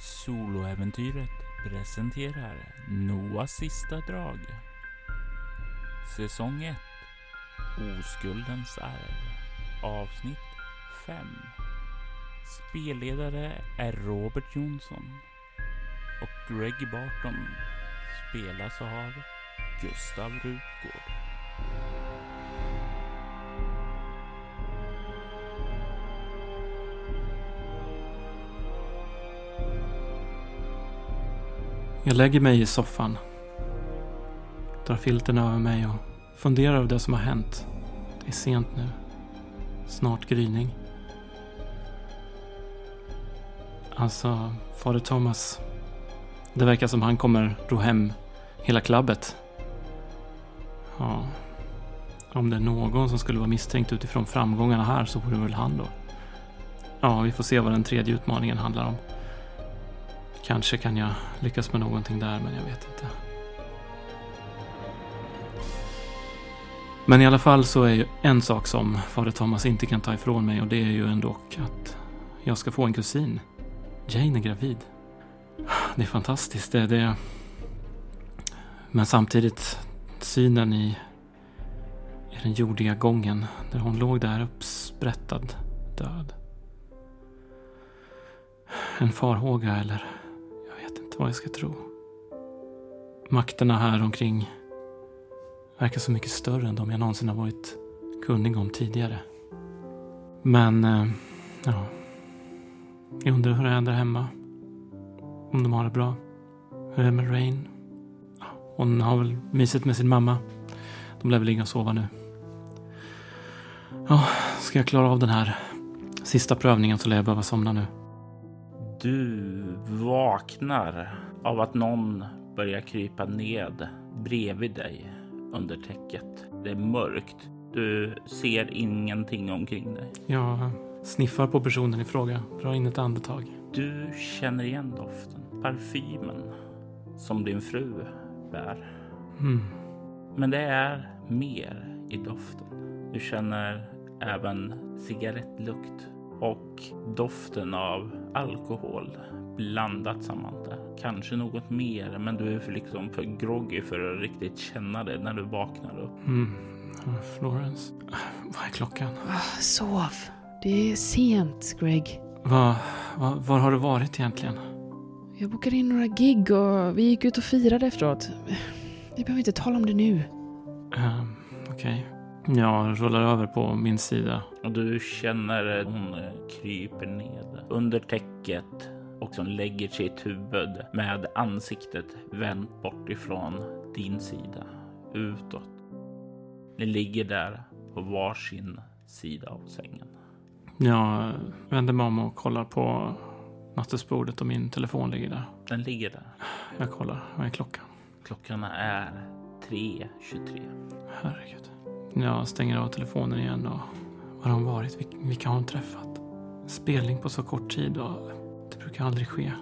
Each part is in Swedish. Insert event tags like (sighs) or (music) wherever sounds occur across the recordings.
Soloäventyret presenterar Noahs sista drag. Säsong 1 Oskuldens arv Avsnitt 5 Spelledare är Robert Jonsson och Greg Barton spelas av Gustav Rutgård. Jag lägger mig i soffan. Drar filten över mig och funderar över det som har hänt. Det är sent nu. Snart gryning. Alltså, fader Thomas. Det verkar som han kommer ro hem hela klabbet. Ja. Om det är någon som skulle vara misstänkt utifrån framgångarna här så vore det väl han då. Ja, vi får se vad den tredje utmaningen handlar om. Kanske kan jag lyckas med någonting där, men jag vet inte. Men i alla fall så är ju en sak som fader Thomas inte kan ta ifrån mig och det är ju ändå att jag ska få en kusin. Jane är gravid. Det är fantastiskt. Det är det. Men samtidigt synen i, i den jordiga gången där hon låg där uppsprättad, död. En farhåga eller vad jag ska tro. Makterna här omkring verkar så mycket större än de jag någonsin har varit kunnig om tidigare. Men, eh, ja. Jag undrar hur det är där hemma. Om de har det bra. Hur är det med Rain? Hon har väl mysigt med sin mamma. De lär väl ligga och sova nu. Ja, ska jag klara av den här sista prövningen så lär jag behöva somna nu. Du vaknar av att någon börjar krypa ned bredvid dig under täcket. Det är mörkt. Du ser ingenting omkring dig. Jag sniffar på personen i fråga, drar in ett andetag. Du känner igen doften. Parfymen som din fru bär. Mm. Men det är mer i doften. Du känner även cigarettlukt och doften av alkohol blandat samman där. Kanske något mer, men du är för, liksom för groggy för att riktigt känna det när du vaknar upp. Mm. Florence, vad är klockan? Ah, sov. Det är sent, Greg. Va, va, var har du varit egentligen? Jag bokade in några gig och vi gick ut och firade efteråt. Vi behöver inte tala om det nu. Um, Okej. Okay. Jag rullar över på min sida. Och du känner hon kryper ned under täcket och som lägger sitt huvud med ansiktet vänt bort ifrån din sida utåt. Ni ligger där på varsin sida av sängen. Jag vänder mig om och kollar på nattduksbordet och min telefon ligger där. Den ligger där. Jag kollar. Vad är klockan? Klockan är 3.23. Herregud. Jag stänger av telefonen igen och var har hon varit? Vilka har hon träffat? Spelning på så kort tid och det brukar aldrig ske.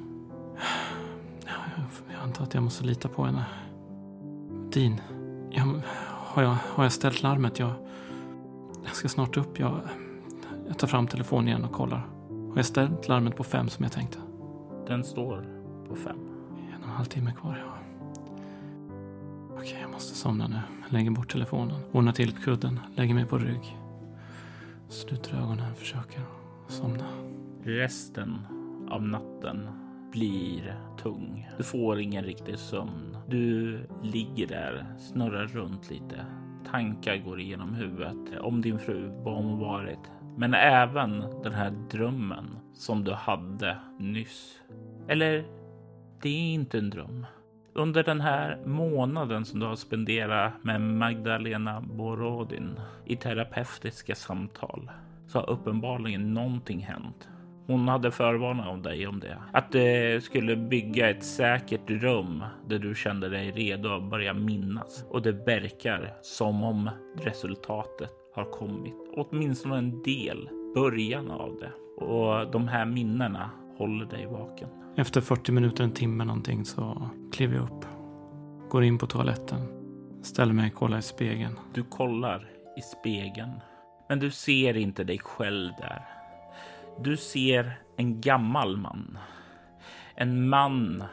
Jag antar att jag måste lita på henne. Din, jag, har, jag, har jag ställt larmet? Jag, jag ska snart upp. Jag, jag tar fram telefonen igen och kollar. Har jag ställt larmet på fem som jag tänkte? Den står på fem. En och en halv timme kvar, ja. Okej, jag måste somna nu. Lägger bort telefonen, ordnar till kudden, lägger mig på rygg. Sluter ögonen, försöker somna. Resten av natten blir tung. Du får ingen riktig sömn. Du ligger där, snurrar runt lite. Tankar går igenom huvudet om din fru, vad hon varit. Men även den här drömmen som du hade nyss. Eller, det är inte en dröm. Under den här månaden som du har spenderat med Magdalena Borodin i terapeutiska samtal så har uppenbarligen någonting hänt. Hon hade förvarnat om dig om det. Att det skulle bygga ett säkert rum där du kände dig redo att börja minnas. Och det verkar som om resultatet har kommit. Åtminstone en del, början av det. Och de här minnena håller dig vaken. Efter 40 minuter, en timme någonting så kliver jag upp. Går in på toaletten. Ställer mig och kollar i spegeln. Du kollar i spegeln. Men du ser inte dig själv där. Du ser en gammal man. En man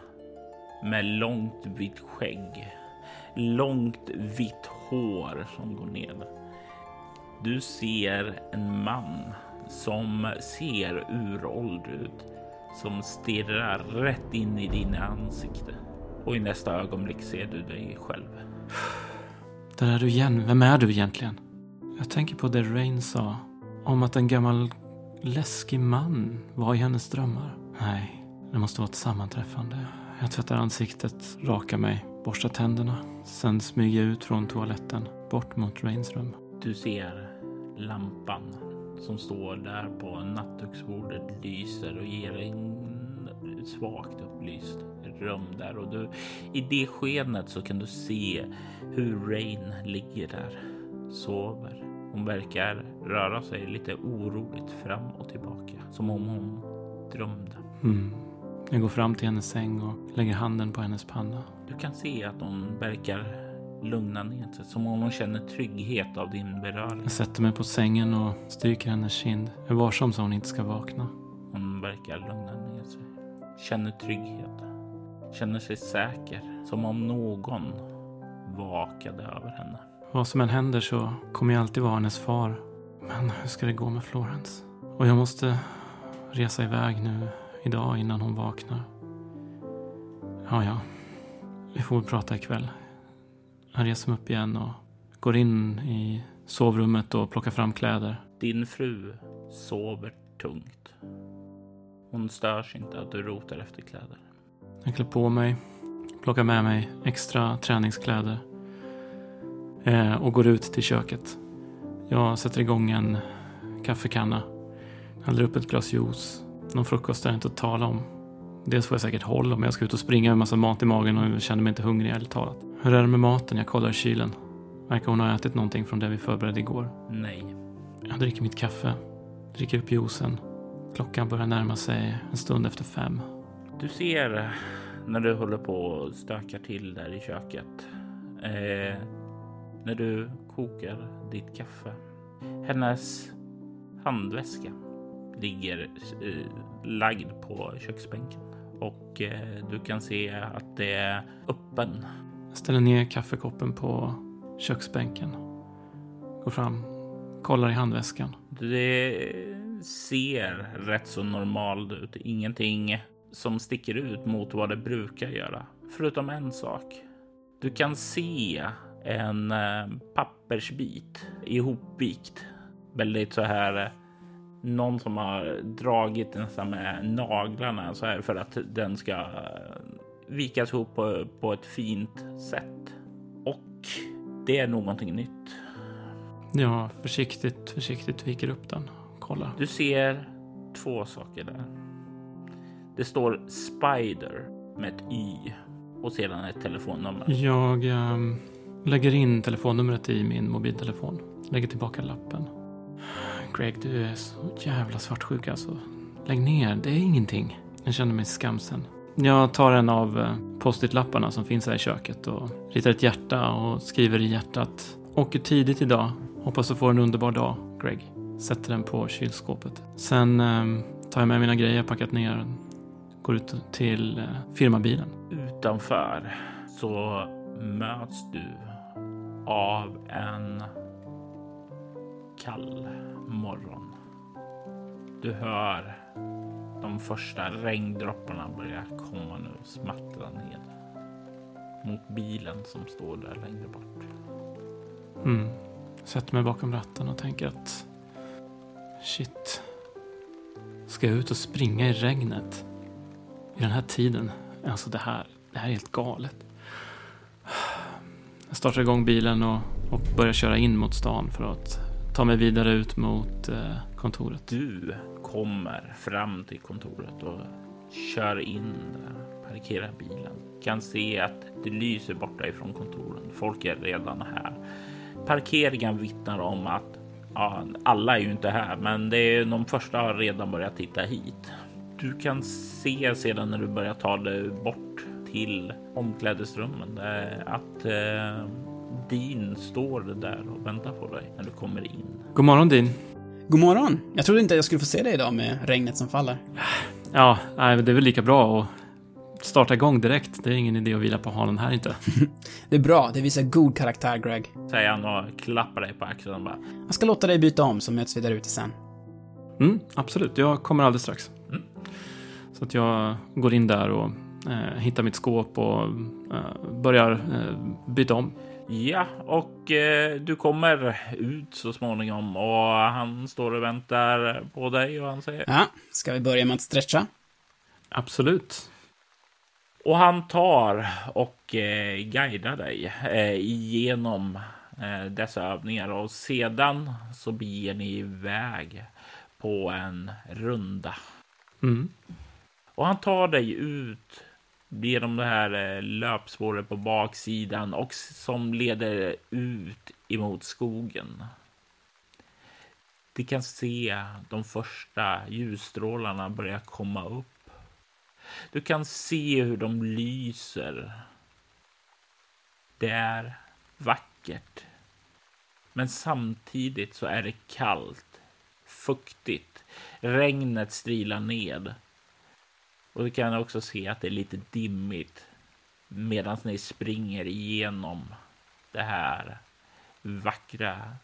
med långt vitt skägg, långt vitt hår som går ner. Du ser en man som ser uråldrig ut, som stirrar rätt in i dina ansikte. Och i nästa ögonblick ser du dig själv. Där är du igen. Vem är du egentligen? Jag tänker på det Rain sa om att en gammal läskig man var i hennes drömmar. Nej, det måste vara ett sammanträffande. Jag tvättar ansiktet, rakar mig, borstar tänderna. Sen smyger jag ut från toaletten, bort mot Rains rum. Du ser lampan som står där på nattduksbordet lyser och ger en svagt upplyst rum där och du i det skenet så kan du se hur Rain ligger där, sover. Hon verkar röra sig lite oroligt fram och tillbaka som om hon drömde. Mm. Jag går fram till hennes säng och lägger handen på hennes panna. Du kan se att hon verkar lugna ner sig som om hon känner trygghet av din beröring. Jag sätter mig på sängen och stryker hennes kind. Jag är varsam så hon inte ska vakna. Hon verkar lugna ner sig. Känner trygghet. Känner sig säker. Som om någon vakade över henne. Vad som än händer så kommer jag alltid vara hennes far. Men hur ska det gå med Florence? Och jag måste resa iväg nu idag innan hon vaknar. Ja, ja. Vi får väl prata ikväll. Jag reser mig upp igen och går in i sovrummet och plockar fram kläder. Din fru sover tungt. Hon störs inte att du rotar efter kläder. Jag klär på mig, plockar med mig extra träningskläder eh, och går ut till köket. Jag sätter igång en kaffekanna, häller upp ett glas juice. Någon frukost är inte att tala om. Dels får jag säkert håll om jag ska ut och springa med massa mat i magen och känner mig inte hungrig ärligt talat. Hur är det med maten? Jag kollar i kylen. Verkar hon ha ätit någonting från det vi förberedde igår? Nej. Jag dricker mitt kaffe, dricker upp juicen. Klockan börjar närma sig en stund efter fem. Du ser när du håller på och stökar till där i köket. Eh, när du kokar ditt kaffe. Hennes handväska ligger eh, lagd på köksbänken och eh, du kan se att det är öppen. Ställer ner kaffekoppen på köksbänken. Går fram, kollar i handväskan. Det ser rätt så normalt ut. Ingenting som sticker ut mot vad det brukar göra. Förutom en sak. Du kan se en eh, pappersbit ihopvikt. Väldigt så här. Eh, någon som har dragit den med naglarna så här för att den ska eh, vikas ihop på, på ett fint sätt. Och det är någonting nytt. Jag försiktigt, försiktigt viker upp den. Kollar. Du ser två saker där. Det står Spider med ett Y och sedan ett telefonnummer. Jag ehm, lägger in telefonnumret i min mobiltelefon. Lägger tillbaka lappen. Greg, du är så jävla svartsjuk alltså. Lägg ner, det är ingenting. Jag känner mig skamsen. Jag tar en av eh, post-it-lapparna som finns här i köket och ritar ett hjärta och skriver i hjärtat. Åker tidigt idag. Hoppas du får en underbar dag, Greg. Sätter den på kylskåpet. Sen eh, tar jag med mina grejer, packat ner. Går ut till eh, firmabilen. Utanför så möts du av en kall morgon. Du hör de första regndropparna börjar komma nu och smattra ned mot bilen som står där längre bort. Mm. Sätter mig bakom ratten och tänker att shit. Ska jag ut och springa i regnet? I den här tiden? Alltså det här, det här är helt galet. Jag startar igång bilen och, och börjar köra in mot stan för att ta mig vidare ut mot eh, kontoret. Du kommer fram till kontoret och kör in där, parkerar bilen. Kan se att det lyser borta ifrån kontoren. Folk är redan här. Parkeringen vittnar om att ja, alla är ju inte här, men det är de första har redan börjat titta hit. Du kan se sedan när du börjar ta dig bort till omklädesrummen eh, att eh, Dean står där och väntar på dig när du kommer in. God morgon Dean. God morgon! Jag trodde inte jag skulle få se dig idag med regnet som faller. Ja, nej, det är väl lika bra att starta igång direkt. Det är ingen idé att vila på halen här inte. (laughs) Det är bra, det visar god karaktär, Greg. Säger han och klappar dig på axeln bara. Jag ska låta dig byta om, så möts vi där ute sen. Mm, absolut, jag kommer alldeles strax. Mm. Så att jag går in där och eh, hittar mitt skåp och eh, börjar eh, byta om. Ja, och eh, du kommer ut så småningom och han står och väntar på dig och han säger Ja, ska vi börja med att stretcha? Absolut. Och han tar och eh, guidar dig eh, igenom eh, dessa övningar och sedan så beger ni iväg på en runda. Mm. Och han tar dig ut genom det här eh, löpspåret på baksidan och som leder ut emot skogen. Du kan se de första ljusstrålarna börja komma upp. Du kan se hur de lyser. Det är vackert. Men samtidigt så är det kallt, fuktigt. Regnet strilar ned. Och du kan också se att det är lite dimmigt medan ni springer igenom det här vackra,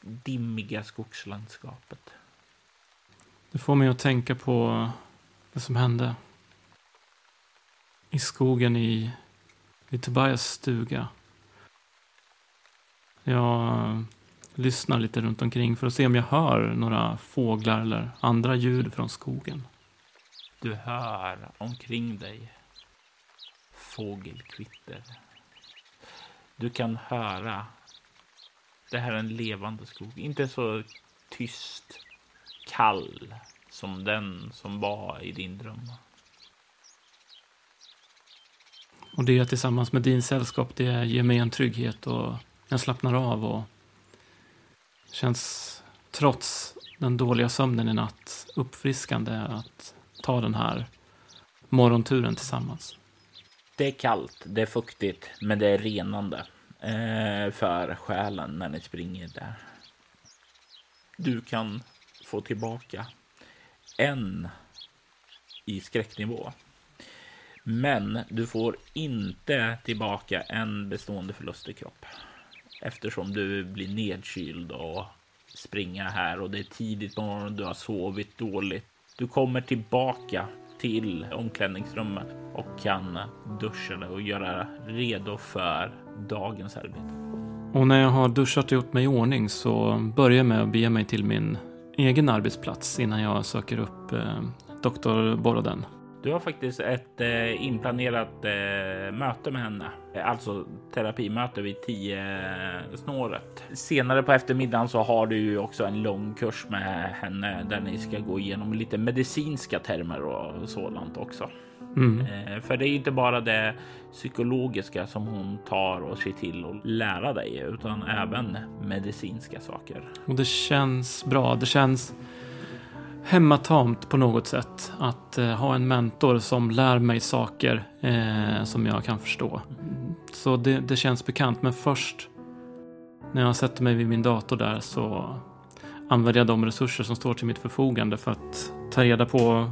dimmiga skogslandskapet. Det får mig att tänka på det som hände i skogen i, i Tobias stuga. Jag lyssnar lite runt omkring för att se om jag hör några fåglar eller andra ljud från skogen. Du hör omkring dig fågelkvitter. Du kan höra. Det här är en levande skog. Inte så tyst, kall som den som var i din dröm. Och det tillsammans med din sällskap, det ger mig en trygghet och jag slappnar av och känns trots den dåliga sömnen i natt uppfriskande att ta den här morgonturen tillsammans. Det är kallt, det är fuktigt, men det är renande eh, för själen när ni springer där. Du kan få tillbaka en i skräcknivå. Men du får inte tillbaka en bestående förlust i kropp. Eftersom du blir nedkyld och springa här och det är tidigt på morgonen du har sovit dåligt. Du kommer tillbaka till omklädningsrummet och kan duscha dig och göra redo för dagens arbete. Och när jag har duschat och gjort mig i ordning så börjar jag med att bege mig till min egen arbetsplats innan jag söker upp eh, doktor Boroden. Du har faktiskt ett eh, inplanerat eh, möte med henne, Eh, alltså terapimöte vid 10 snåret. Senare på eftermiddagen så har du ju också en lång kurs med henne där ni ska gå igenom lite medicinska termer och sådant också. Mm. Eh, för det är inte bara det psykologiska som hon tar och ser till att lära dig, utan även medicinska saker. Och det känns bra. Det känns hemmatamt på något sätt att eh, ha en mentor som lär mig saker eh, som jag kan förstå. Så det, det känns bekant. Men först när jag sätter mig vid min dator där så använder jag de resurser som står till mitt förfogande för att ta reda på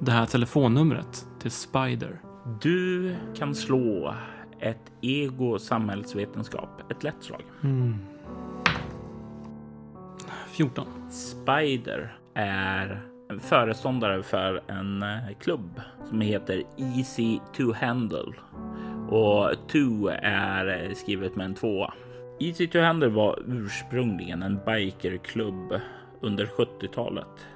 det här telefonnumret till Spider. Du kan slå ett ego samhällsvetenskap, ett lätt slag. 14. Spider är föreståndare för en eh, klubb som heter Easy to Handle och to är eh, skrivet med en tvåa. Easy to Handle var ursprungligen en bikerklubb under 70-talet.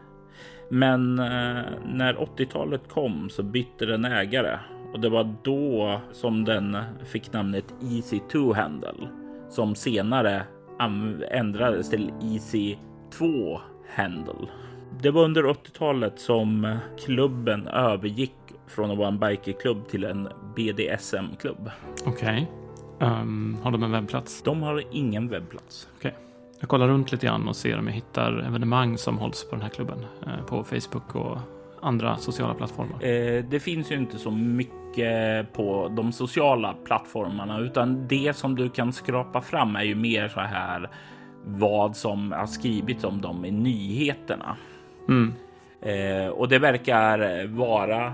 Men eh, när 80-talet kom så bytte den ägare och det var då som den fick namnet Easy to Handle som senare ändrades till Easy 2 Handle. Det var under 80-talet som klubben övergick från att vara en bikerklubb till en BDSM-klubb. Okej. Ehm, har de en webbplats? De har ingen webbplats. Jag kollar runt lite grann och ser om jag hittar evenemang som hålls på den här klubben. eh, På Facebook och andra sociala plattformar. Eh, det finns ju inte så mycket på de sociala plattformarna, utan det som du kan skrapa fram är ju mer så här vad som har skrivits om dem i nyheterna. Mm. Eh, och det verkar vara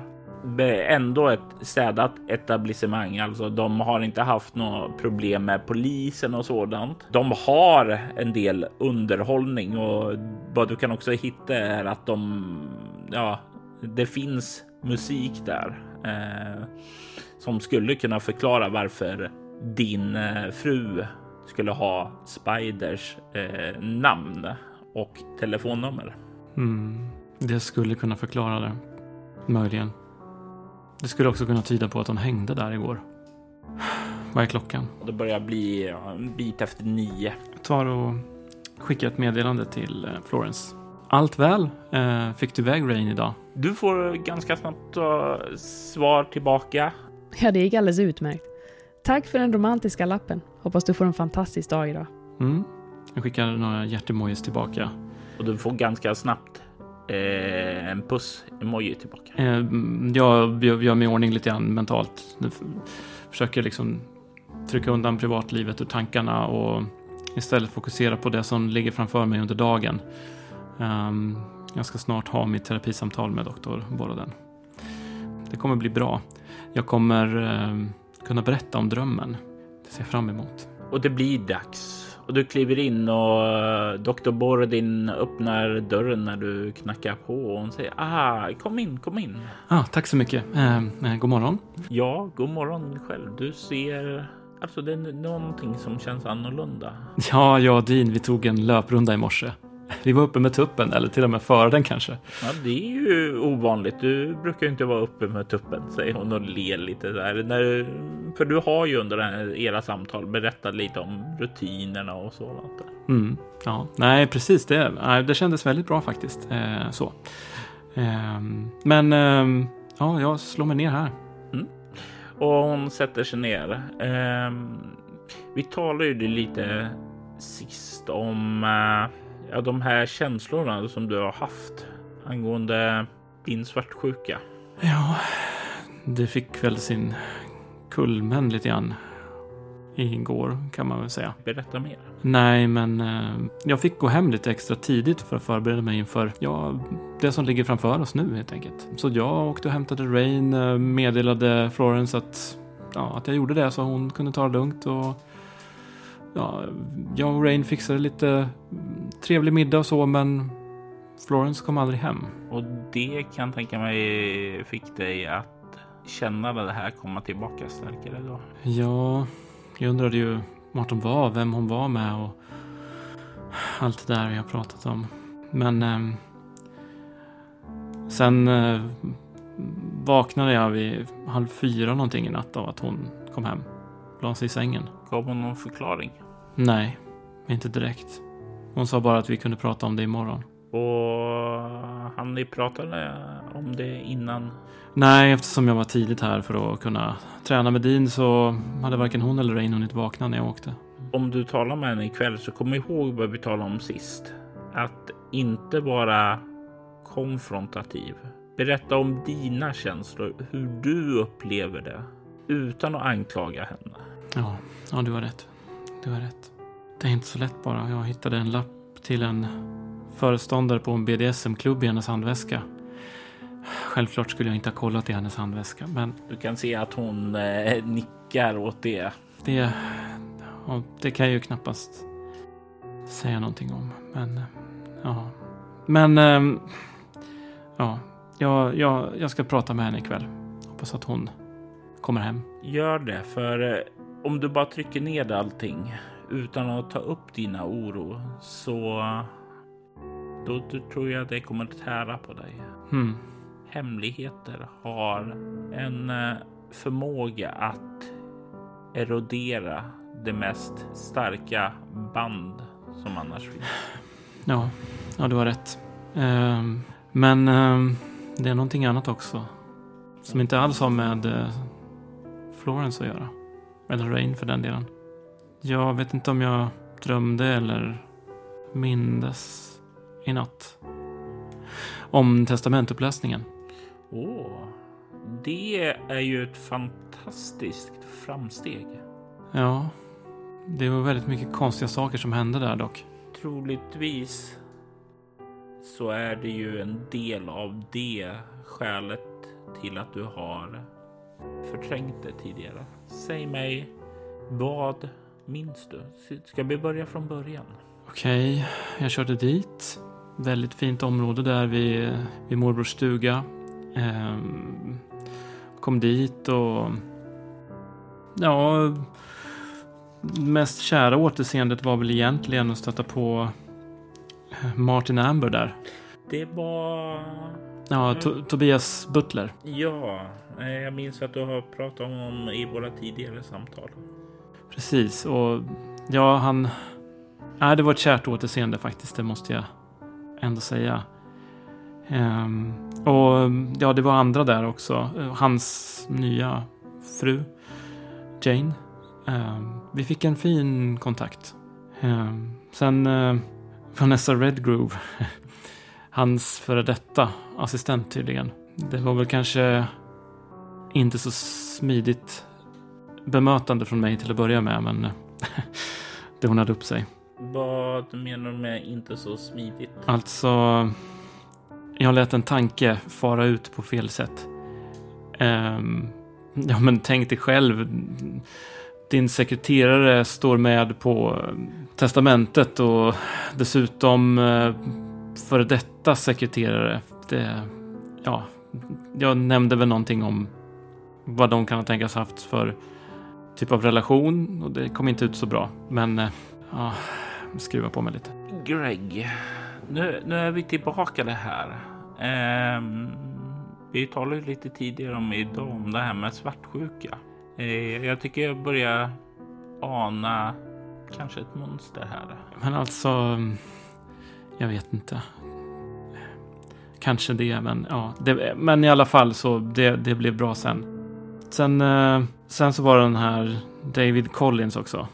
ändå ett städat etablissemang. Alltså, de har inte haft några problem med polisen och sådant. De har en del underhållning och vad du kan också hitta är att de, ja, det finns musik där eh, som skulle kunna förklara varför din eh, fru skulle ha Spiders eh, namn och telefonnummer. Mm. Det skulle kunna förklara det. Möjligen. Det skulle också kunna tyda på att hon hängde där igår. Vad är klockan? Det börjar bli en bit efter nio. Jag tar och skickar ett meddelande till eh, Florence. Allt väl? Eh, fick du iväg Rain idag? Du får ganska snabbt uh, svar tillbaka. Ja, det gick alldeles utmärkt. Tack för den romantiska lappen. Hoppas du får en fantastisk dag idag. Mm. Jag skickar några hjärtemojis tillbaka. Och du får ganska snabbt eh, en puss-emoji tillbaka. Eh, jag gör mig i ordning lite grann mentalt. Nu försöker liksom trycka undan privatlivet ur tankarna och istället fokusera på det som ligger framför mig under dagen. Um, jag ska snart ha mitt terapisamtal med doktor Boroden. Det kommer bli bra. Jag kommer uh, kunna berätta om drömmen. Det ser jag fram emot. Och det blir dags. Och du kliver in och eh, doktor Borodin öppnar dörren när du knackar på och hon säger ah, kom in, kom in. Ah, tack så mycket. Eh, eh, god morgon. Ja, god morgon själv. Du ser Alltså det är någonting som känns annorlunda. (laughs) Ja, jag och Dean, vi tog en löprunda i morse. Vi var uppe med tuppen, eller till och med före den kanske. Ja, det är ju ovanligt. Du brukar ju inte vara uppe med tuppen, säger hon och ler lite där. När, för du har ju under här, era samtal berättat lite om rutinerna och sådant. Mm, ja, nej, precis det. Det kändes väldigt bra faktiskt. Eh, så. Eh, men eh, ja, jag slår mig ner här. Mm. Och hon sätter sig ner. Ehm, vi talade ju lite sist om eh, ja, de här känslorna som du har haft angående din svartsjuka. Ja, det fick väl sin kulmen lite grann igår kan man väl säga. Berätta mer. Nej, men eh, jag fick gå hem lite extra tidigt för att förbereda mig inför ja, det som ligger framför oss nu helt enkelt. Så jag åkte och hämtade Rain, eh, meddelade Florence att, ja, att jag gjorde det så hon kunde ta det lugnt och ja, jag och Rain fixade lite trevlig middag och så, men Florence kom aldrig hem. Och det kan tänka mig fick dig att känna det här komma tillbaka starkare då? Ja, jag undrade ju vart hon var, vem hon var med och allt det där vi har pratat om. Men eh, sen eh, vaknade jag vid halv fyra någonting i natt av att hon kom hem. La sig i sängen. Gav hon någon förklaring? Nej, inte direkt. Hon sa bara att vi kunde prata om det imorgon. Och han ni pratade om det innan? Nej, eftersom jag var tidigt här för att kunna träna med Dean så hade varken hon eller Rain hunnit vakna när jag åkte. Om du talar med henne ikväll så kom ihåg vad vi talade om sist. Att inte vara konfrontativ. Berätta om dina känslor, hur du upplever det utan att anklaga henne. Ja, ja du har rätt. Du har rätt. Det är inte så lätt bara. Jag hittade en lapp till en föreståndare på en BDSM-klubb i hennes handväska. Självklart skulle jag inte ha kollat i hennes handväska, men... Du kan se att hon eh, nickar åt det. Det... Ja, det kan jag ju knappast säga någonting om, men... Ja. Men... Ähm, ja, jag, jag, jag ska prata med henne ikväll. Hoppas att hon kommer hem. Gör det, för eh, om du bara trycker ner allting utan att ta upp dina oro så då, då tror jag det kommer att tära på dig. Mm. Hemligheter har en eh, förmåga att erodera det mest starka band som annars finns. (sighs) Ja, ja du har rätt. Um, men um, det är någonting annat också. Som inte alls har med uh, Florence att göra. Eller Rain för den delen. Jag vet inte om jag drömde eller mindes i natt. Om testamentuppläsningen. Åh, oh, det är ju ett fantastiskt framsteg. Ja, det var väldigt mycket konstiga saker som hände där dock. Troligtvis så är det ju en del av det skälet till att du har förträngt det tidigare. Säg mig, vad minns du? Ska vi börja från början? Okej, jag körde dit. Väldigt fint område där vid, vid morbrors stuga. Ehm, kom dit och... Ja... Mest kära återseendet var väl egentligen att stöta på Martin Amber där. Det var... Ja, to Tobias Butler. Ja, eh, jag minns att du har pratat om honom i våra tidigare samtal. Precis, och ja, han... Nej, det var ett kärt återseende faktiskt, det måste jag ändå säga. Ehm, och ja, det var andra där också. Eh, hans nya fru, Jane. Ehm, vi fick en fin kontakt. Ehm, sen eh, Vanessa Redgrove, (laughs) hans före detta assistent tydligen. Det var väl kanske inte så smidigt bemötande från mig till att börja med, men (laughs) det ordnade upp sig. Vad menar du med inte så smidigt? Alltså, jag lät en tanke fara ut på fel sätt. Um, ja, men tänk dig själv. Din sekreterare står med på testamentet och dessutom uh, före detta sekreterare. Det, ja, jag nämnde väl någonting om vad de kan ha tänkas haft för typ av relation och det kom inte ut så bra. Men uh, ja, skruva på mig lite. Greg, nu, nu är vi tillbaka det här. Um, vi talade lite tidigare om idag om det här med svartsjuka. Uh, jag tycker jag börjar ana kanske ett monster här. Men alltså, jag vet inte. Kanske det, men ja, det, men i alla fall så det, det blev bra sen. Sen, uh, sen så var det den här David Collins också.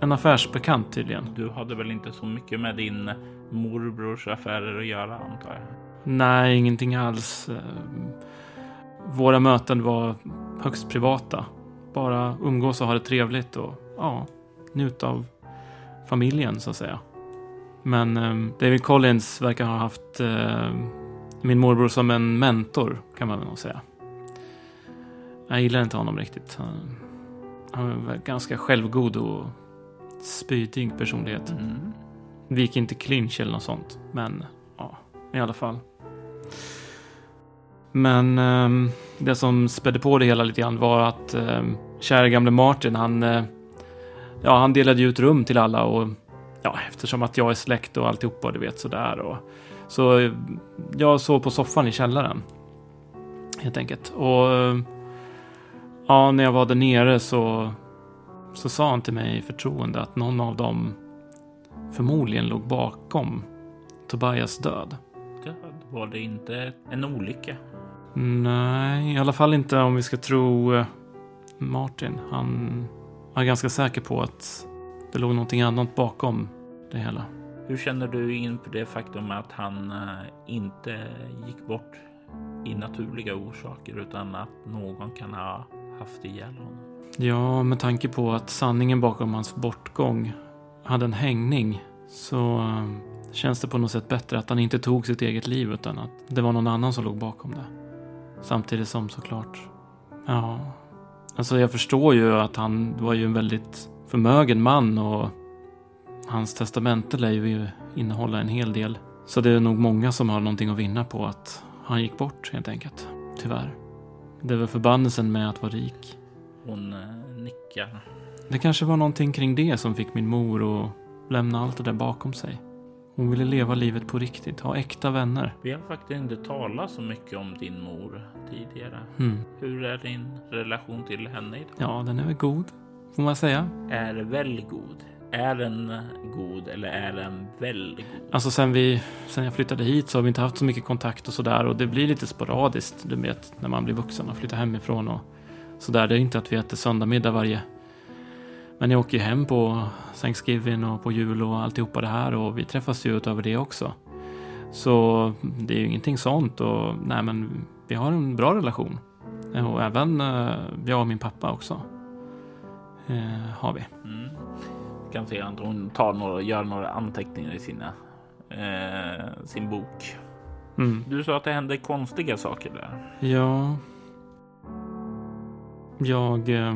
En affärsbekant tydligen. Du hade väl inte så mycket med din morbrors affärer att göra antar jag? Nej, ingenting alls. Våra möten var högst privata. Bara umgås och ha det trevligt och ja, njuta av familjen så att säga. Men eh, David Collins verkar ha haft eh, min morbror som en mentor kan man nog säga. Jag gillar inte honom riktigt. Han, han var ganska självgod och spydig personlighet. Mm. Vi gick inte clinch eller något sånt. Men ja, i alla fall. Men eh, det som spädde på det hela lite grann var att eh, kära gamle Martin, han, eh, ja, han delade ut rum till alla och ja, eftersom att jag är släkt och alltihopa, du vet sådär. Och, så jag sov på soffan i källaren. Helt enkelt. Och ja, när jag var där nere så så sa han till mig i förtroende att någon av dem förmodligen låg bakom Tobias död. Död? Var det inte en olycka? Nej, i alla fall inte om vi ska tro eh, Martin. Han var ganska säker på att det låg någonting annat bakom det hela. Hur känner du inför det faktum att han eh, inte gick bort i naturliga orsaker utan att någon kan ha haft ihjäl honom? Ja, med tanke på att sanningen bakom hans bortgång hade en hängning så eh, känns det på något sätt bättre att han inte tog sitt eget liv utan att det var någon annan som låg bakom det. Samtidigt som såklart, ja, alltså jag förstår ju att han var ju en väldigt förmögen man och hans testamente lär ju innehålla en hel del. Så det är nog många som har någonting att vinna på att han gick bort helt enkelt. Tyvärr. Det är väl förbannelsen med att vara rik. Hon eh, nickar. Det kanske var någonting kring det som fick min mor att lämna allt det där bakom sig. Hon ville leva livet på riktigt, ha äkta vänner. Vi har faktiskt inte talat så mycket om din mor tidigare. Mm. Hur är din relation till henne idag? Ja, den är väl god, får man säga. Är väl god? Är den god eller är den väl god? Alltså sen, vi, sen jag flyttade hit så har vi inte haft så mycket kontakt och sådär och det blir lite sporadiskt, du vet, när man blir vuxen och flyttar hemifrån och sådär. Det är inte att vi äter söndagmiddag varje... Men jag åker ju hem på Thanksgiving och på jul och alltihopa det här och vi träffas ju utöver det också. Så det är ju ingenting sånt och nej men vi har en bra relation. Och även eh, jag och min pappa också. Eh, har vi. Mm. Kan se att hon tar några, gör några anteckningar i sina, eh, sin bok. Mm. Du sa att det hände konstiga saker där. Ja, Jag eh,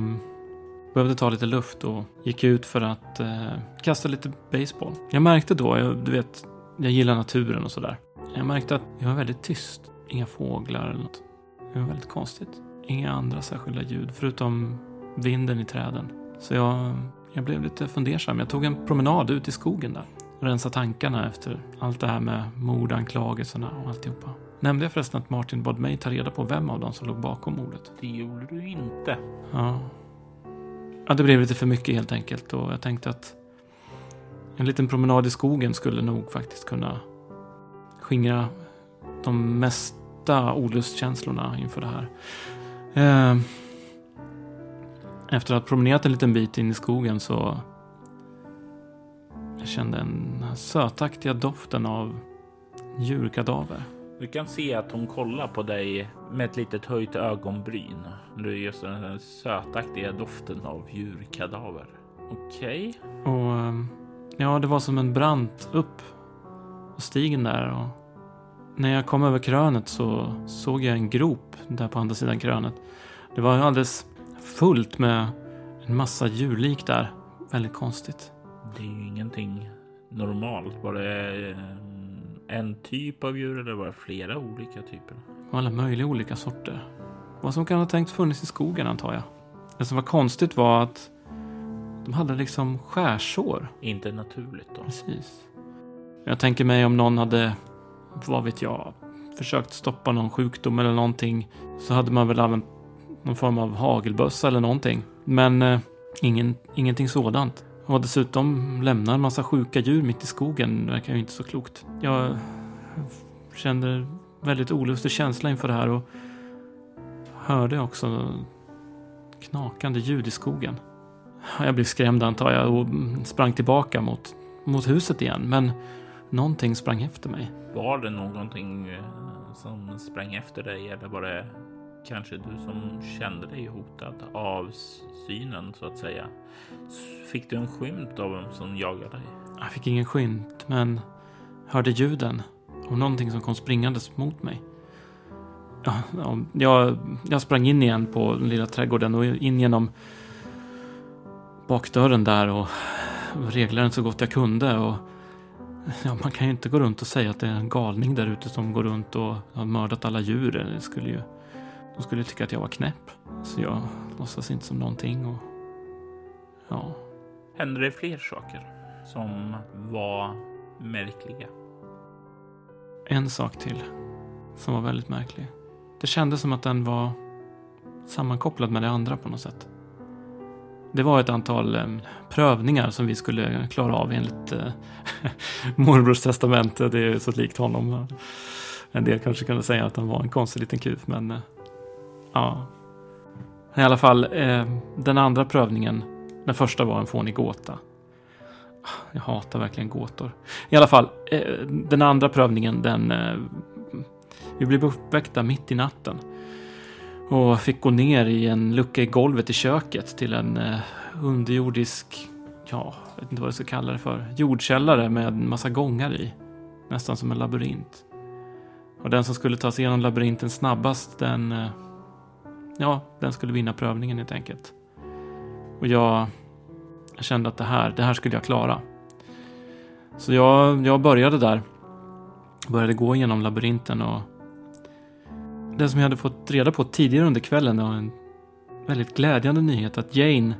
behövde ta lite luft och gick ut för att eh, kasta lite baseball. Jag märkte då, jag, du vet, jag gillar naturen och sådär. Jag märkte att jag var väldigt tyst. Inga fåglar eller något. Det var väldigt konstigt. Inga andra särskilda ljud förutom vinden i träden. Så jag, jag blev lite fundersam. Jag tog en promenad ut i skogen där. Och rensade tankarna efter allt det här med mordanklagelserna och alltihopa. Nämnde jag förresten att Martin bad mig ta reda på vem av dem som låg bakom mordet? Det gjorde du inte. Ja. Ja, det blev lite för mycket helt enkelt och jag tänkte att en liten promenad i skogen skulle nog faktiskt kunna skingra de mesta olustkänslorna inför det här. Eh, Efter att ha promenerat en liten bit in i skogen så jag kände den sötaktiga doften av djurkadaver. Du kan se att hon kollar på dig med ett litet höjt ögonbryn. Det är just den här sötaktiga doften av djurkadaver. Okej. Och ehm, ja, det var som en brant upp på stigen där. Och när jag kom över krönet så såg jag en grop där på andra sidan krönet. Det var alldeles fullt med en massa djurlik där. Väldigt konstigt. Det är ju ingenting normalt. Var det eh, en typ av djur eller var det flera olika typer? Alla möjliga olika sorter. Vad som kan ha tänkt funnits i skogen antar jag. Det som var konstigt var att de hade liksom skärsår. Inte naturligt då. Precis. Jag tänker mig om någon hade, vad vet jag, försökt stoppa någon sjukdom eller någonting så hade man väl använt någon form av hagelbössa eller någonting. Men eh, ingen, ingenting sådant. Och dessutom lämna en massa sjuka djur mitt i skogen det verkar ju inte så klokt. Jag kände väldigt olustig känsla inför det här och hörde också knakande ljud i skogen. Jag blev skrämd antar jag och sprang tillbaka mot, mot huset igen. Men någonting sprang efter mig. Var det någonting eh, som sprang efter dig eller var det kanske du som kände dig hotad av synen så att säga? Fick du en skymt av vem som jagade dig? Jag fick ingen skymt, men hörde ljuden och någonting som kom springandes mot mig. Ja, ja, jag, jag sprang in igen på den lilla trädgården och in genom bakdörren där och reglade den så gott jag kunde. Och, ja, man kan ju inte gå runt och säga att det är en galning där ute som går runt och har mördat alla djur. Det skulle ju, de skulle tycka att jag var knäpp. Så jag låtsas inte som någonting. Och, ja, Hände det fler saker som var märkliga? En sak till som var väldigt märklig. Det kändes som att den var sammankopplad med det andra på något sätt. Det var ett antal eh, prövningar som vi skulle klara av enligt eh, (laughs) morbrors testamente. Det är så likt honom. En del kanske kunde säga att han var en konstig liten kuf, men eh, ja. I alla fall, eh, den andra prövningen, den första var en fånig gåta. Ah, jag hatar verkligen gåtor. I alla fall, eh, den andra prövningen, den... Eh, vi blev uppväckta mitt i natten. Och fick gå ner i en lucka i golvet i köket till en eh, underjordisk, ja, jag vet inte vad jag ska kalla det för, jordkällare med en massa gångar i. Nästan som en labyrint. Och den som skulle ta sig igenom labyrinten snabbast, den... Eh, Ja, den skulle vinna prövningen helt enkelt. Och jag, jag kände att det här, det här skulle jag klara. Så jag, jag började där. Började gå igenom labyrinten och det som jag hade fått reda på tidigare under kvällen var en väldigt glädjande nyhet att Jane,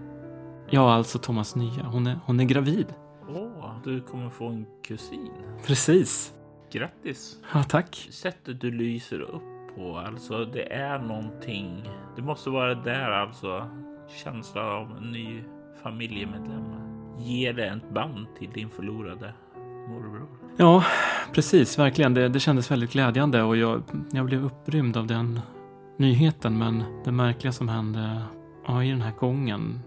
ja alltså Thomas nya, hon är, hon är gravid. Åh, du kommer få en kusin. Precis. Grattis! Ja, tack. Sättet du lyser upp på, alltså det är någonting. Det måste vara där alltså. Känslan av en ny familjemedlem. Ger det ett band till din förlorade morbror. Ja, precis, verkligen. Det, det kändes väldigt glädjande och jag, jag blev upprymd av den nyheten. Men det märkliga som hände ja, i den här gången,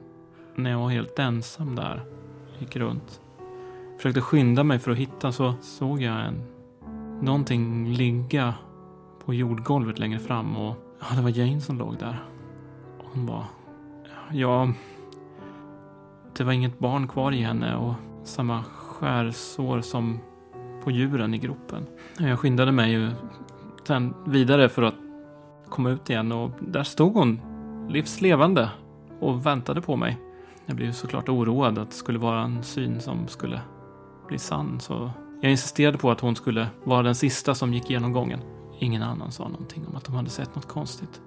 när jag var helt ensam där, gick runt. Försökte skynda mig för att hitta så såg jag en, någonting ligga på jordgolvet längre fram och ja, det var Jane som låg där. Hon var, ja, det var inget barn kvar i henne och samma skärsår som på djuren i gropen. Jag skyndade mig ju sen vidare för att komma ut igen och där stod hon livslevande och väntade på mig. Jag blev såklart oroad att det skulle vara en syn som skulle bli sann, så jag insisterade på att hon skulle vara den sista som gick igenom gången. Ingen annan sa någonting om att de hade sett något konstigt.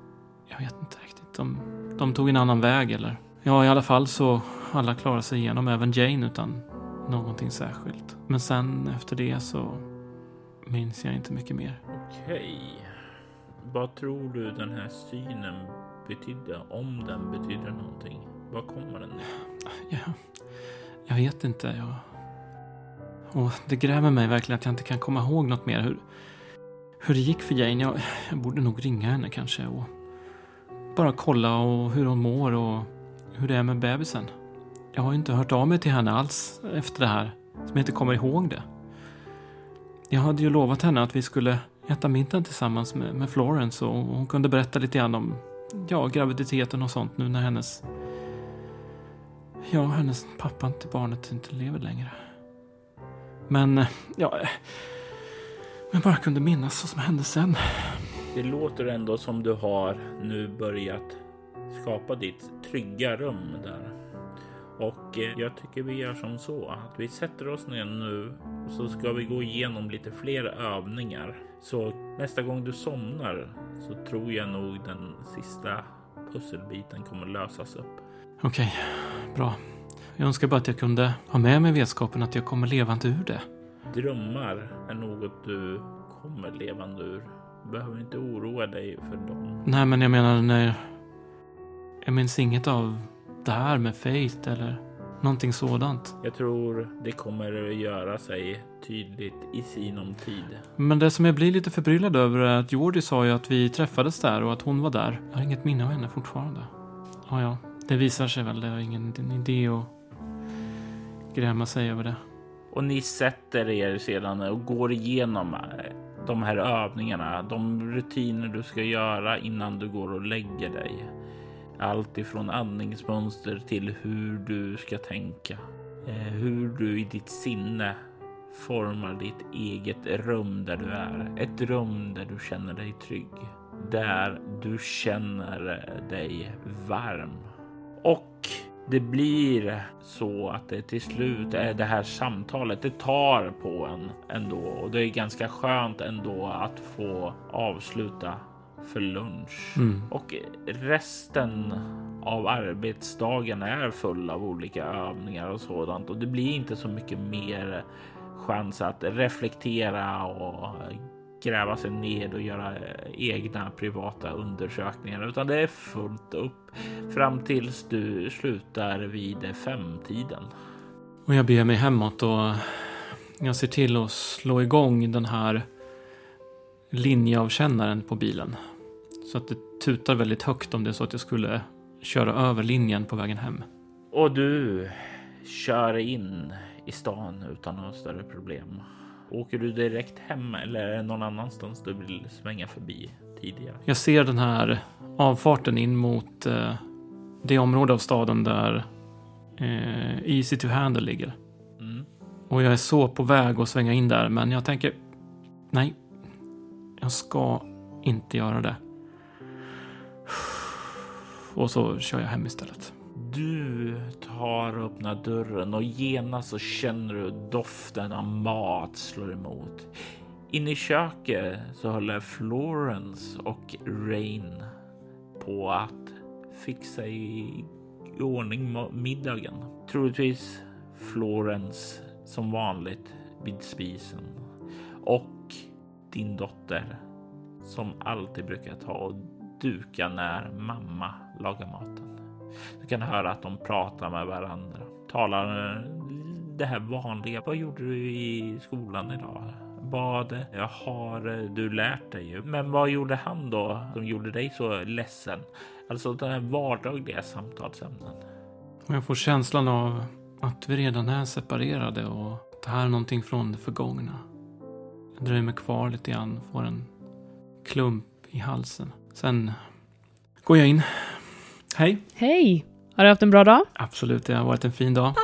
Jag vet inte riktigt. De, de tog en annan väg eller? Ja, i alla fall så alla klarade sig igenom, även Jane, utan någonting särskilt. Men sen efter det så minns jag inte mycket mer. Okej. Vad tror du den här synen betydde? Om den betydde någonting? Var kommer den ifrån? Ja, jag vet inte. Jag... Och det grämer mig verkligen att jag inte kan komma ihåg något mer. Hur, hur det gick för Jane. Jag, jag borde nog ringa henne kanske och bara kolla och hur hon mår och hur det är med bebisen. Jag har ju inte hört av mig till henne alls efter det här, som jag inte kommer ihåg det. Jag hade ju lovat henne att vi skulle äta middag tillsammans med, med Florence och hon kunde berätta lite grann om ja, graviditeten och sånt nu när hennes ja, hennes pappa till barnet inte lever längre. Men, ja, jag bara kunde minnas vad som hände sen. Det låter ändå som du har nu börjat skapa ditt trygga rum där. Och eh, jag tycker vi gör som så att vi sätter oss ner nu och så ska vi gå igenom lite fler övningar. Så nästa gång du somnar så tror jag nog den sista pusselbiten kommer lösas upp. Okej, bra. Jag önskar bara att jag kunde ha med mig vetskapen att jag kommer levande ur det. Drömmar är något du kommer levande ur. Du behöver inte oroa dig för dem. Nej, men jag menar när... Jag minns inget av det här med Fate eller någonting sådant. Jag tror det kommer att göra sig tydligt i sinom tid. Men det som jag blir lite förbryllad över är att Jordi sa ju att vi träffades där och att hon var där. Jag har inget minne av henne fortfarande. Ja, ja, det visar sig väl. Det är ingen idé att gräma sig över det. Och ni sätter er sedan och går igenom eh, de här övningarna, de rutiner du ska göra innan du går och lägger dig. Allt ifrån andningsmönster till hur du ska tänka. Eh, hur du i ditt sinne formar ditt eget rum där du är. Ett rum där du känner dig trygg. Där du känner eh, dig varm. Och det blir så att det till slut är det här samtalet. Det tar på en ändå och det är ganska skönt ändå att få avsluta för lunch Mm. och resten av arbetsdagen är full av olika övningar och sådant och det blir inte så mycket mer chans att reflektera och gräva sig ned och göra egna privata undersökningar utan det är fullt upp fram tills du slutar vid femtiden. Och jag beger mig hemåt och jag ser till att slå igång den här linjeavkännaren på bilen. Så att det tutar väldigt högt om det är så att jag skulle köra över linjen på vägen hem. Och du kör in i stan utan några större problem. Åker du direkt hem eller är det någon annanstans du vill svänga förbi tidigare? Jag ser den här avfarten in mot eh, det område av staden där eh, Easy to Handle ligger. Mm. Och jag är så på väg att svänga in där, men jag tänker nej, jag ska inte göra det. Och så kör jag hem istället. Du tar och öppnar dörren och genast så känner du doften av mat slår emot. Inne i köket så håller Florence och Rain på att fixa i ordning middagen. Troligtvis Florence som vanligt vid spisen och din dotter som alltid brukar ta och duka när mamma lagar maten. Du kan höra att de pratar med varandra. Talar eh, det här vanliga. Vad gjorde du i skolan idag? Vad har eh, du lärt dig? Men vad gjorde han då som gjorde dig så ledsen? Alltså den här vardagliga samtalsämnen. Jag får känslan av att vi redan är separerade och att det här är någonting från det förgångna. Jag dröjer mig kvar lite grann, får en klump i halsen. Sen går jag in. Hej! Hej! Har du haft en bra dag? Absolut, det har varit en fin dag.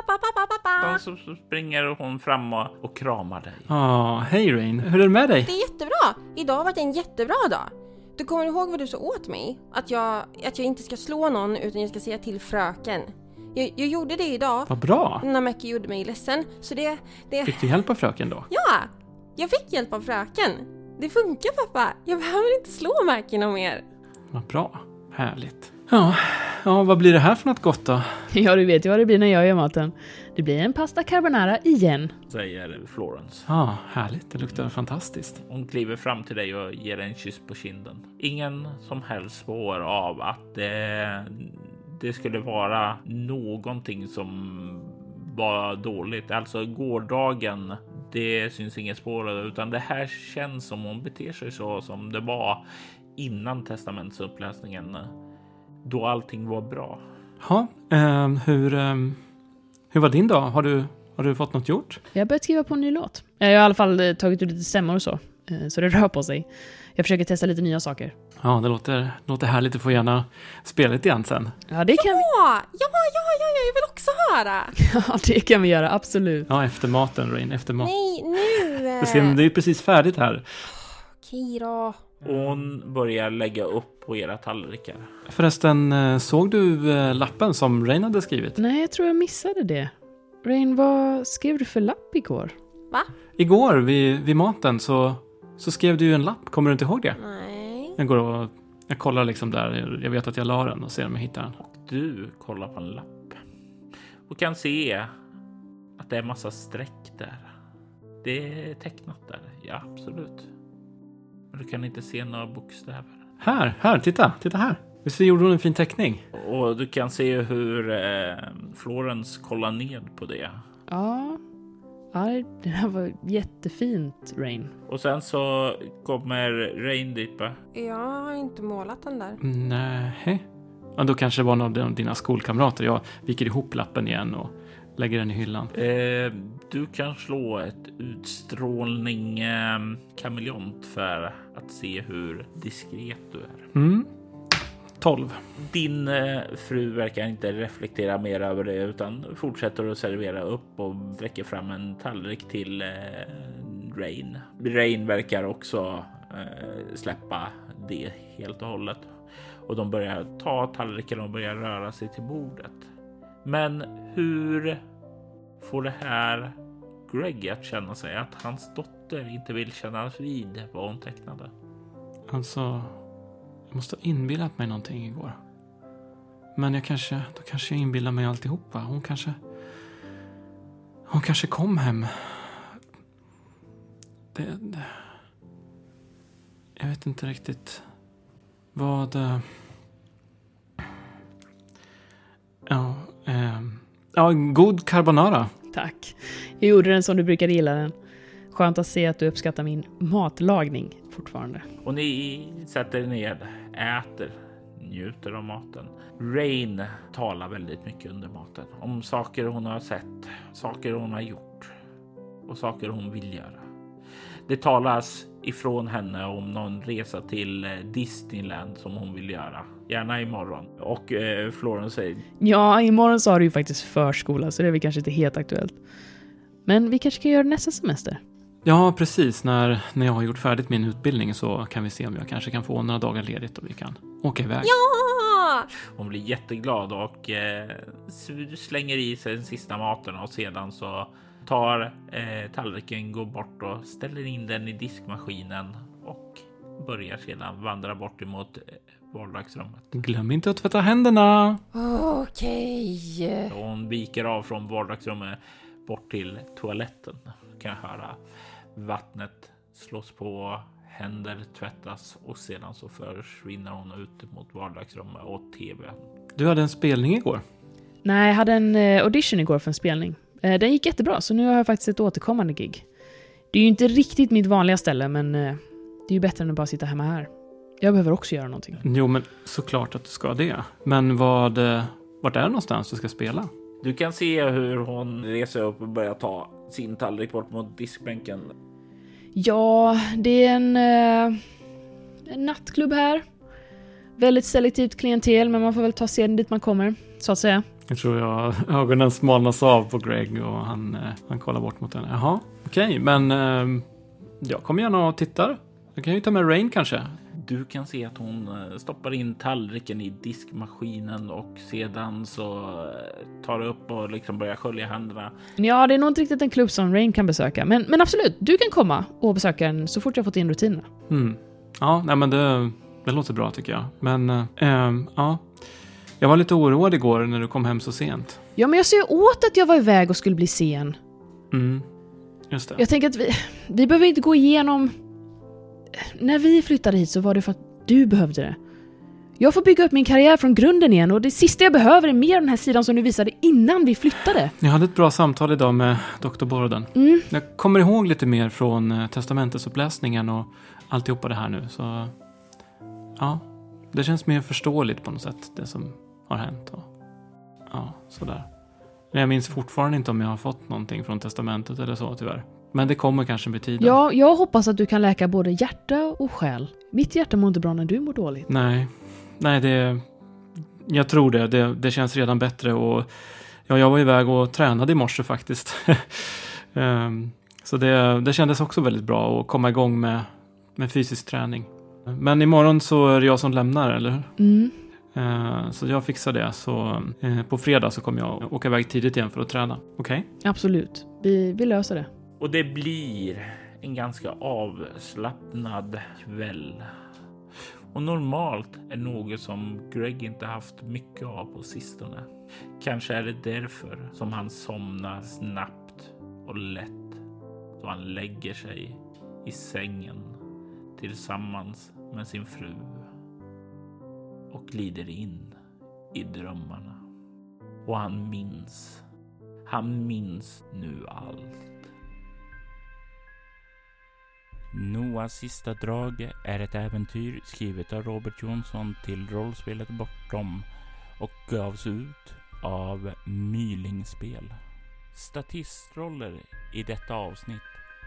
Och så så springer hon fram och, och kramar dig. Ja, hej Rain. Hur är det med dig? Det är jättebra! Idag har varit en jättebra dag. Du kommer ihåg vad du sa åt mig? Att jag, att jag inte ska slå någon utan jag ska säga till fröken. Jag, jag gjorde det idag Vad bra! när Mackie gjorde mig ledsen. Så det, det... Fick du hjälp av fröken då? Ja! Jag fick hjälp av fröken. Det funkar pappa. Jag behöver inte slå Mackie någon mer. Vad bra. Härligt. Ja, ja, vad blir det här för något gott då? Ja, du vet ju vad det blir när jag gör maten. Det blir en pasta carbonara igen. Säger Florence. Ja, härligt. Det luktar fantastiskt. Hon kliver fram till dig och ger dig en kyss på kinden. Ingen som helst spår av att det, det skulle vara någonting som var dåligt. Alltså gårdagen, det syns inget spår av utan det här känns som hon beter sig så som det var innan testamentsuppläsningen. Då allting var bra. Ja, ehm, hur, ehm, hur var din dag? Har du, har du fått något gjort? Jag har börjat skriva på en ny låt. Jag har i alla fall eh, tagit ut lite stämmor och så. eh, Så det rör på sig. Jag försöker testa lite nya saker. Ja, det låter, låter härligt. Du får gärna spela lite igen sen. Ja, det kan vi, Ja, ja, ja, ja, ja, jag vill också höra. (laughs) ja, det kan vi göra. Absolut. Ja, efter maten, Rain. Efter maten. Nej, nu. eh. Det är ju precis färdigt här. Okej då. Och hon börjar lägga upp på era tallrikar. Förresten, eh, såg du eh, lappen som Rain hade skrivit? Nej, jag tror jag missade det. Rain, vad skrev du för lapp igår? Igår vid, vid maten så, så skrev du ju en lapp. Kommer du inte ihåg det? Nej. Jag går och jag kollar liksom där. Jag vet att jag la den och ser om jag hittar den. Du kollar på en lapp och kan se att det är massa streck där. Det är tecknat där, ja absolut. Men du kan inte se några bokstäver. Här, här, titta, titta här. Visst gjorde hon en fin teckning? Och du kan se hur eh, Florence kollar ned på det. Ja. Ja, det här var jättefint, Rain. Och sen så kommer Rain dit bara. Jag har inte målat den där. Nej. Ja, då kanske det var någon av dina skolkamrater. Jag viker ihop lappen igen och lägger den i hyllan. Eh, du kan slå ett utstrålning eh, kameleont för att se hur diskret du är. Mm. 12. Din eh, fru verkar inte reflektera mer över det utan fortsätter att servera upp och räcker fram en tallrik till eh, Rain. Rain verkar också eh, släppa det helt och hållet och de börjar ta tallriken och börjar röra sig till bordet. Men hur får det här Greg att känna sig att hans dotter inte vill kännas vid vad hon tecknade? Alltså, jag måste ha inbillat mig någonting igår. Men jag kanske, då kanske jag inbillar mig alltihopa. Hon kanske... Hon kanske kom hem. Det, det, jag vet inte riktigt vad... Eh, ja, god carbonara. Tack. Jag gjorde den som du brukade gilla den. Skönt att se att du uppskattar min matlagning fortfarande. Och ni sätter er ned, äter, njuter av maten. Rain talar väldigt mycket under maten om saker hon har sett, saker hon har gjort och saker hon vill göra. Det talas ifrån henne om någon resa till eh, Disneyland som hon vill göra, gärna imorgon. Och eh, Florence säger Ja, imorgon så har du ju faktiskt förskola, så det är väl kanske inte helt aktuellt. Men vi kanske kan göra det nästa semester. Ja, precis. När, när jag har gjort färdigt min utbildning så kan vi se om jag kanske kan få några dagar ledigt och vi kan åka iväg. Ja! Hon blir jätteglad och eh, slänger i sig den sista maten och sedan så tar eh, tallriken, går bort och ställer in den i diskmaskinen och börjar sedan vandra bort emot eh, vardagsrummet. Glöm inte att tvätta händerna. Okej. Och hon viker av från vardagsrummet bort till toaletten. Kan jag höra vattnet slås på, händer tvättas och sedan så försvinner hon ut mot vardagsrummet och tv. Du hade en spelning igår. Nej, jag hade en eh, audition igår för en spelning. Eh, den gick jättebra, så nu har jag faktiskt ett återkommande gig. Det är ju inte riktigt mitt vanliga ställe, men eh, det är ju bättre än att bara sitta hemma här. Jag behöver också göra någonting. Jo, men såklart att du ska det. Men vad, eh, vart är det någonstans du ska spela? Du kan se hur hon reser upp och börjar ta sin tallrik bort mot diskbänken. Ja, det är en, en nattklubb här. Väldigt selektivt klientel, men man får väl ta seden dit man kommer, så att säga. Jag tror jag ögonen smalnas av på Greg och han, eh, han kollar bort mot henne. Jaha, okej, men eh, jag kommer gärna och tittar. Jag kan ju ta med Rain kanske. Du kan se att hon eh, stoppar in tallriken i diskmaskinen och sedan så eh, tar upp och liksom börjar skölja händerna. Ja, det är nog inte riktigt en klubb som Rain kan besöka. Men, men absolut, du kan komma och besöka den så fort jag fått in rutinerna. Mm. Ja, nej men det, det låter bra tycker jag. Men, eh, ehm, ja. Jag var lite oroad igår när du kom hem så sent. Ja, men jag ser ju åt att jag var iväg och skulle bli sen. Mm. Just det. Jag tänker att vi, vi behöver inte gå igenom... När vi flyttade hit så var det för att du behövde det. Jag får bygga upp min karriär från grunden igen och det sista jag behöver är mer den här sidan som du visade innan vi flyttade. Jag hade ett bra samtal idag med Dr. Borden. Mm. Jag kommer ihåg lite mer från eh, testamentsuppläsningen och alltihopa det här nu. Så ja, det känns mer förståeligt på något sätt, det som har hänt. Och, ja, sådär. Men jag minns fortfarande inte om jag har fått någonting från testamentet eller så tyvärr. Men det kommer kanske med tiden. Ja, jag hoppas att du kan läka både hjärta och själ. Mitt hjärta mår inte bra när du mår dåligt. Nej, nej det... Jag tror det. det. Det känns redan bättre och ja, jag var iväg och tränade i morse faktiskt. (laughs) Ehm, så det, det kändes också väldigt bra att komma igång med, med fysisk träning. Men imorgon så är det jag som lämnar, eller hur? Mm. Eh, Så jag fixar det. Så eh, på fredag så kommer jag åka iväg tidigt igen för att träna. Okej? Absolut. Vi, vi löser det. Och det blir en ganska avslappnad kväll. Och normalt är något som Greg inte haft mycket av på sistone. Kanske är det därför som han somnar snabbt och lätt då han lägger sig i sängen tillsammans med sin fru och glider in i drömmarna. Och han minns. Han minns nu allt. Noahs sista drag är ett äventyr skrivet av Robert Jonsson till rollspelet Bortom och gavs ut av Mylingspel. Statistroller i detta avsnitt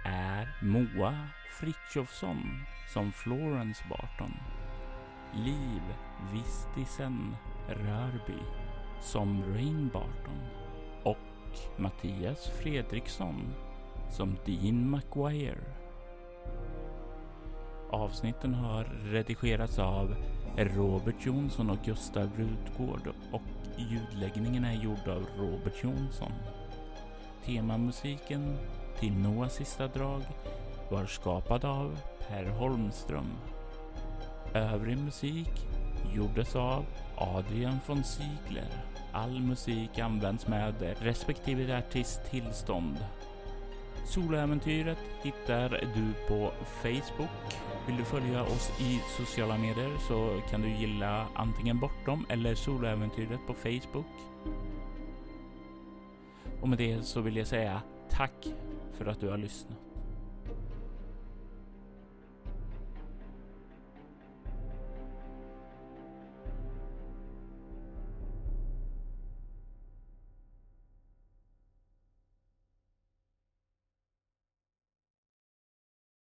är Moa Fritjofsson som Florence Barton, Liv Vistisen Rörby som Rain Barton och Mattias Fredriksson som Dean McGuire. Avsnitten har redigerats av Robert Jonsson och Gustav Rutgård och ljudläggningen är gjord av Robert Jonsson. Temamusiken till Noahs sista drag var skapad av Per Holmström. Övrig musik gjordes av Adrian von Ziegler. All musik används med respektive artist tillstånd. Soloäventyret hittar du på Facebook. Vill du följa oss i sociala medier så kan du gilla antingen Bortom eller Soloäventyret på Facebook. Och med det så vill jag säga tack för att du har lyssnat.